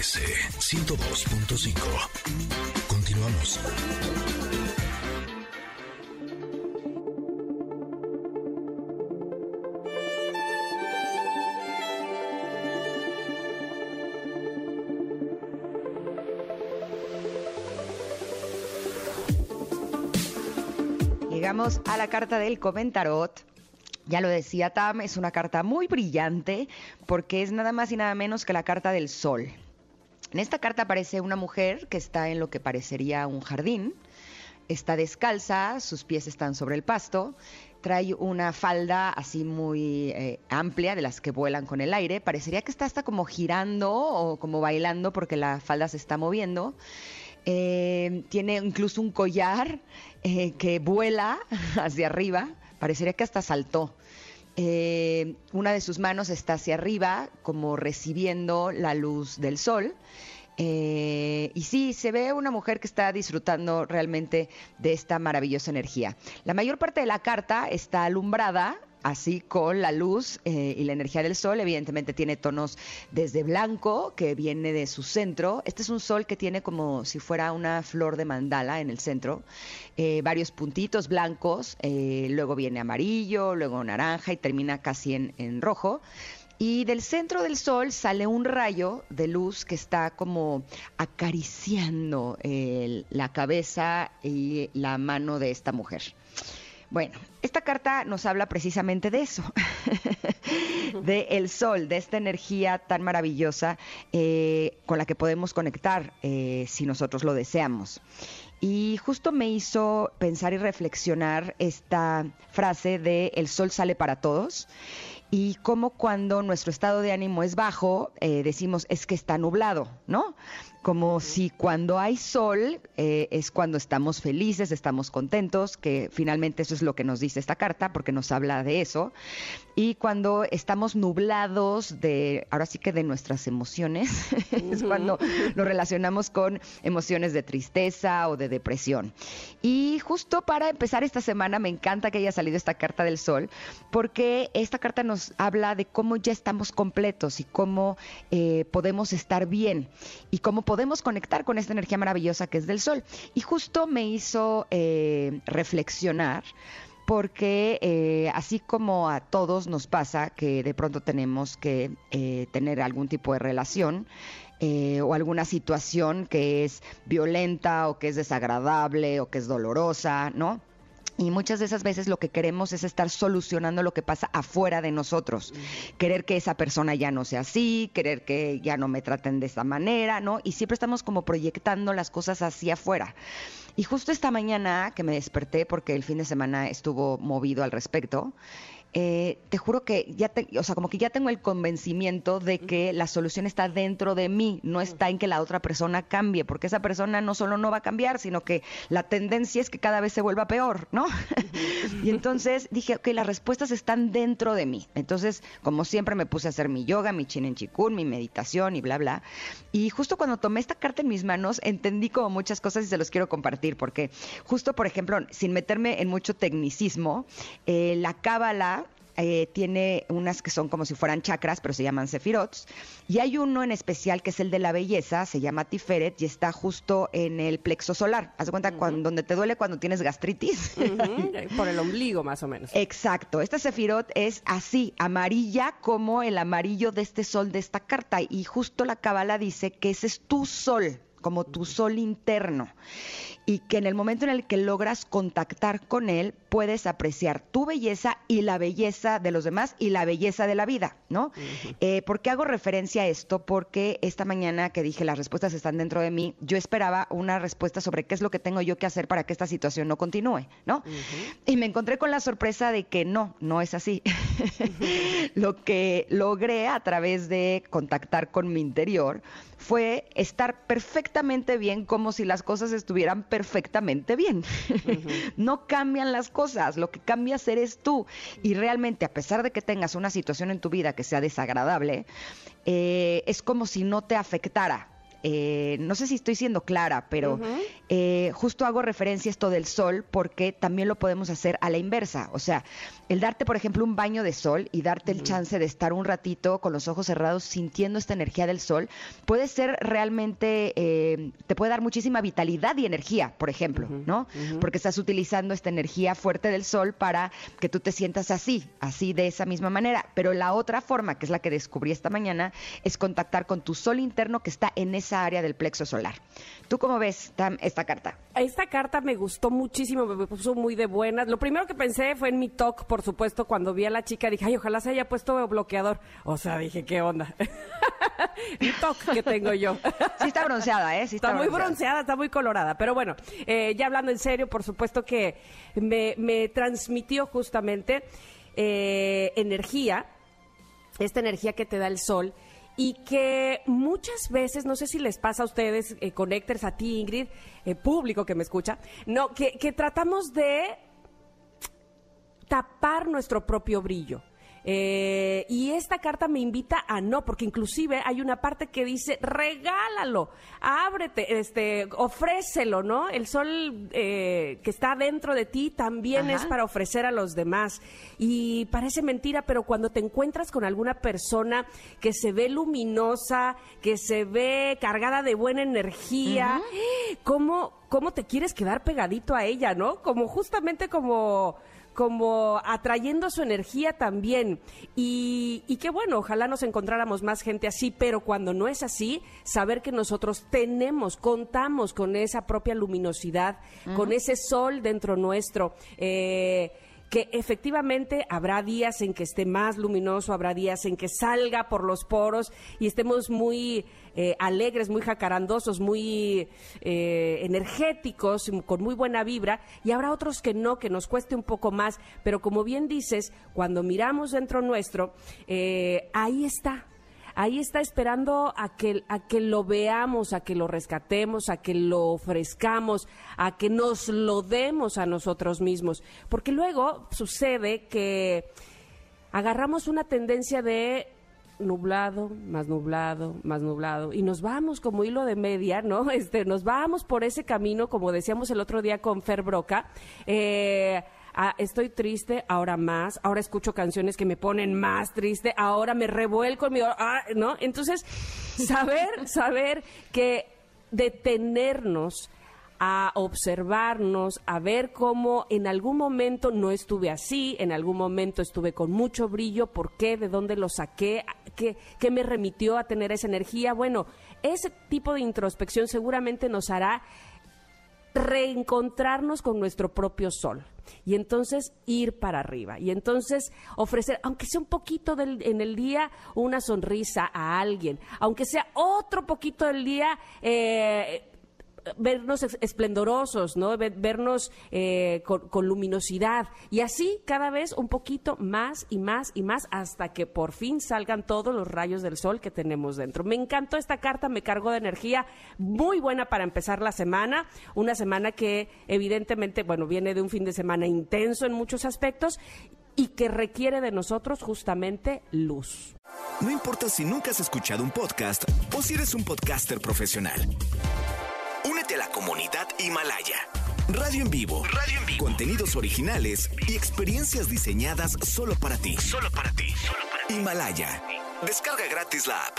MBS 102.5. Continuamos. Llegamos a la carta del comentarot. Ya lo decía Tam, es una carta muy brillante porque es nada más y nada menos que la carta del sol. En esta carta aparece una mujer que está en lo que parecería un jardín. Está descalza, sus pies están sobre el pasto, trae una falda así muy eh, amplia de las que vuelan con el aire. Parecería que está hasta como girando o como bailando porque la falda se está moviendo. Eh, tiene incluso un collar eh, que vuela hacia arriba, parecería que hasta saltó. Eh, una de sus manos está hacia arriba, como recibiendo la luz del sol. y sí, se ve una mujer que está disfrutando realmente de esta maravillosa energía. La mayor parte de la carta está alumbrada así con la luz eh, y la energía del sol. Evidentemente tiene tonos desde blanco, que viene de su centro. Este es un sol que tiene como si fuera una flor de mandala en el centro. Eh, varios puntitos blancos, eh, luego viene amarillo, luego naranja y termina casi en, rojo. Y del centro del sol sale un rayo de luz que está como acariciando la cabeza y la mano de esta mujer. Bueno, esta carta nos habla precisamente de eso, de el sol, de esta energía tan maravillosa eh, con la que podemos conectar eh, si nosotros lo deseamos. Y justo me hizo pensar y reflexionar esta frase de el sol sale para todos y cómo cuando nuestro estado de ánimo es bajo, eh, decimos es que está nublado, ¿no? como si cuando hay sol eh, es cuando estamos felices, estamos contentos, que finalmente eso es lo que nos dice esta carta, porque nos habla de eso. Y cuando estamos nublados de, ahora sí que de nuestras emociones, es cuando lo relacionamos con emociones de tristeza o de depresión. Y justo para empezar esta semana, me encanta que haya salido esta carta del sol, porque esta carta nos habla de cómo ya estamos completos y cómo eh, podemos estar bien y cómo podemos conectar con esta energía maravillosa que es del sol. Y justo me hizo eh, reflexionar porque eh, así como a todos nos pasa que de pronto tenemos que eh, tener algún tipo de relación, o alguna situación que es violenta o que es desagradable o que es dolorosa, ¿no? Y muchas de esas veces lo que queremos es estar solucionando lo que pasa afuera de nosotros. Querer que esa persona ya no sea así, querer que ya no me traten de esa manera, ¿no? Y siempre estamos como proyectando las cosas hacia afuera. Y justo esta mañana que me desperté, porque el fin de semana estuvo movido al respecto, eh, te juro que ya, te, o sea, como que ya tengo el convencimiento de que la solución está dentro de mí, no está en que la otra persona cambie, porque esa persona no solo no va a cambiar, sino que la tendencia es que cada vez se vuelva peor, ¿no? y entonces dije, ok, las respuestas están dentro de mí. Entonces, como siempre, me puse a hacer mi yoga, mi chin en chikun, mi meditación y bla, bla. Y justo cuando tomé esta carta en mis manos, entendí como muchas cosas y se los quiero compartir, porque justo, por ejemplo, sin meterme en mucho tecnicismo, eh, la cábala eh, tiene unas que son como si fueran chakras, pero se llaman sefirots. Y hay uno en especial que es el de la belleza, se llama Tiferet y está justo en el plexo solar. Haz de cuenta cuando, donde te duele cuando tienes gastritis. Por el ombligo, más o menos. Exacto. Esta sefirot es así, amarilla como el amarillo de este sol de esta carta. Y justo la cábala dice que ese es tu sol como tu sol interno y que en el momento en el que logras contactar con él puedes apreciar tu belleza y la belleza de los demás y la belleza de la vida, ¿no? Eh, ¿Por qué hago referencia a esto? Porque esta mañana que dije las respuestas están dentro de mí, yo esperaba una respuesta sobre qué es lo que tengo yo que hacer para que esta situación no continúe, ¿no? Y me encontré con la sorpresa de que no, no es así. lo que logré a través de contactar con mi interior fue estar perfectamente bien como si las cosas estuvieran perfectamente bien. no cambian las cosas, lo que cambia eres tú. Y realmente, a pesar de que tengas una situación en tu vida que sea desagradable, eh, es como si no te afectara eh, no sé si estoy siendo clara, pero eh, justo hago referencia a esto del sol porque también lo podemos hacer a la inversa. O sea, el darte, por ejemplo, un baño de sol y darte el chance de estar un ratito con los ojos cerrados sintiendo esta energía del sol, puede ser realmente, eh, te puede dar muchísima vitalidad y energía, por ejemplo, ¿no? Porque estás utilizando esta energía fuerte del sol para que tú te sientas así, así de esa misma manera. Pero la otra forma, que es la que descubrí esta mañana, es contactar con tu sol interno que está en esa área del plexo solar. ¿Tú cómo ves esta carta? Esta carta me gustó muchísimo, me puso muy de buenas. Lo primero que pensé fue en mi talk, por supuesto, cuando vi a la chica, dije, ay, ojalá se haya puesto bloqueador. O sea, dije, ¿qué onda? mi talk que tengo yo. sí está bronceada, ¿eh? Sí está, muy bronceada, está muy colorada. Pero bueno, eh, ya hablando en serio, por supuesto que me, transmitió justamente eh, energía, esta energía que te da el sol y que muchas veces, no sé si les pasa a ustedes, eh, a ti, Ingrid, eh, público que me escucha, no, que tratamos de tapar nuestro propio brillo. Eh, y esta carta me invita a no, porque inclusive hay una parte que dice, regálalo, ábrete, este, ofrécelo, ¿no? El sol eh, que está dentro de ti también es para ofrecer a los demás. Y parece mentira, pero cuando te encuentras con alguna persona que se ve luminosa, que se ve cargada de buena energía, ¿cómo, ¿cómo te quieres quedar pegadito a ella, no? Como justamente como como atrayendo su energía también. Y, y qué bueno, ojalá nos encontráramos más gente así, pero cuando no es así, saber que nosotros tenemos, contamos con esa propia luminosidad, con ese sol dentro nuestro. Eh, que efectivamente habrá días en que esté más luminoso, habrá días en que salga por los poros y estemos muy eh, alegres, muy jacarandosos, muy eh, energéticos, con muy buena vibra, y habrá otros que no, que nos cueste un poco más, pero como bien dices, cuando miramos dentro nuestro, eh, ahí está, ahí está esperando a que, a que lo veamos, a que lo rescatemos, a que lo ofrezcamos, a que nos lo demos a nosotros mismos. Porque luego sucede que agarramos una tendencia de nublado, más nublado, más nublado, y nos vamos como hilo de media, ¿no? Este, nos vamos por ese camino, como decíamos el otro día con Fer Broca, eh, Ah, estoy triste, ahora más, ahora escucho canciones que me ponen más triste, ahora me revuelco en mi... Ah, ¿no? Entonces, saber, saber que detenernos a observarnos, a ver cómo en algún momento no estuve así, en algún momento estuve con mucho brillo, por qué, de dónde lo saqué, qué, qué me remitió a tener esa energía. Bueno, ese tipo de introspección seguramente nos hará reencontrarnos con nuestro propio sol y entonces ir para arriba y entonces ofrecer, aunque sea un poquito en el día, una sonrisa a alguien, aunque sea otro poquito del día, eh, vernos esplendorosos, ¿no? vernos eh, con, luminosidad y así cada vez un poquito más y más y más hasta que por fin salgan todos los rayos del sol que tenemos dentro. Me encantó esta carta, me cargó de energía muy buena para empezar la semana, una semana que evidentemente, bueno, viene de un fin de semana intenso en muchos aspectos y que requiere de nosotros justamente luz. No importa si nunca has escuchado un podcast o si eres un podcaster profesional la comunidad Himalaya. Radio en vivo. Radio en vivo. Contenidos originales y experiencias diseñadas solo para ti. Solo para ti. Himalaya. Descarga gratis la app.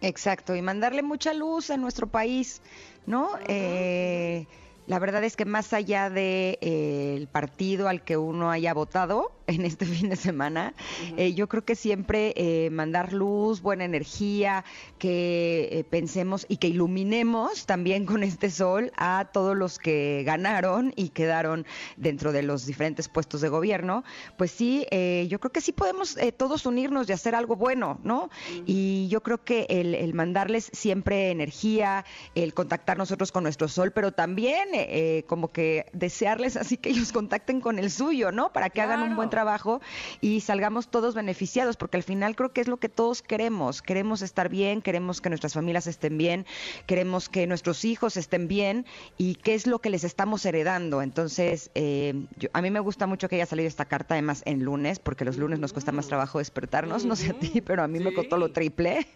Exacto, y mandarle mucha luz a nuestro país, ¿no? eh, la verdad es que más allá del de, eh, partido al que uno haya votado en este fin de semana, eh, yo creo que siempre eh, mandar luz, buena energía, que pensemos y que iluminemos también con este sol a todos los que ganaron y quedaron dentro de los diferentes puestos de gobierno, pues sí, yo creo que sí podemos todos unirnos y hacer algo bueno, ¿no? Y yo creo que el, el mandarles siempre energía, el contactar nosotros con nuestro sol, pero también eh, como que desearles así que ellos contacten con el suyo, ¿no? Para que hagan un buen trabajo y salgamos todos beneficiados, porque al final creo que es lo que todos queremos. Queremos estar bien, queremos que nuestras familias estén bien, queremos que nuestros hijos estén bien y qué es lo que les estamos heredando. Entonces, eh, a mí me gusta mucho que haya salido esta carta, además en lunes, porque los lunes nos cuesta más trabajo despertarnos, no sé a ti, pero a mí me costó lo triple.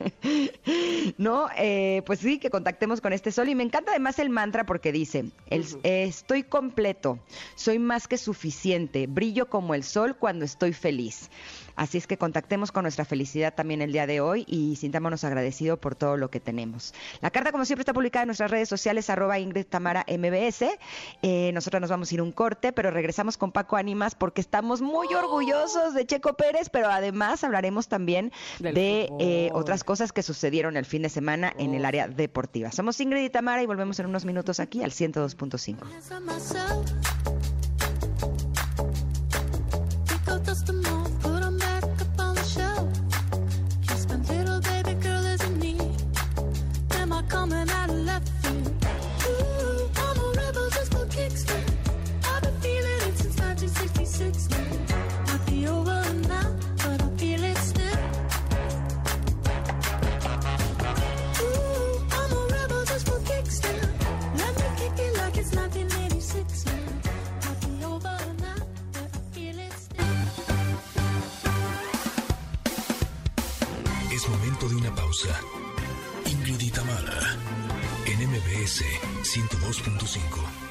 ¿No? Eh, pues sí, que contactemos con este sol. Y me encanta además el mantra porque dice, estoy completo, soy más que suficiente, brillo como el sol cuando estoy feliz. Así es que contactemos con nuestra felicidad también el día de hoy y sintámonos agradecidos por todo lo que tenemos. La carta, como siempre, está publicada en nuestras redes sociales, arroba Ingrid Tamara MBS. Eh, nosotros nos vamos a ir un corte, pero regresamos con Paco Ánimas porque estamos muy orgullosos de Checo Pérez, pero además hablaremos también de eh, otras cosas que sucedieron el fin de semana en el área deportiva. Somos Ingrid y Tamara y volvemos en unos minutos aquí al 102.5. pausa. Ingrid Mara, en MBS 102.5.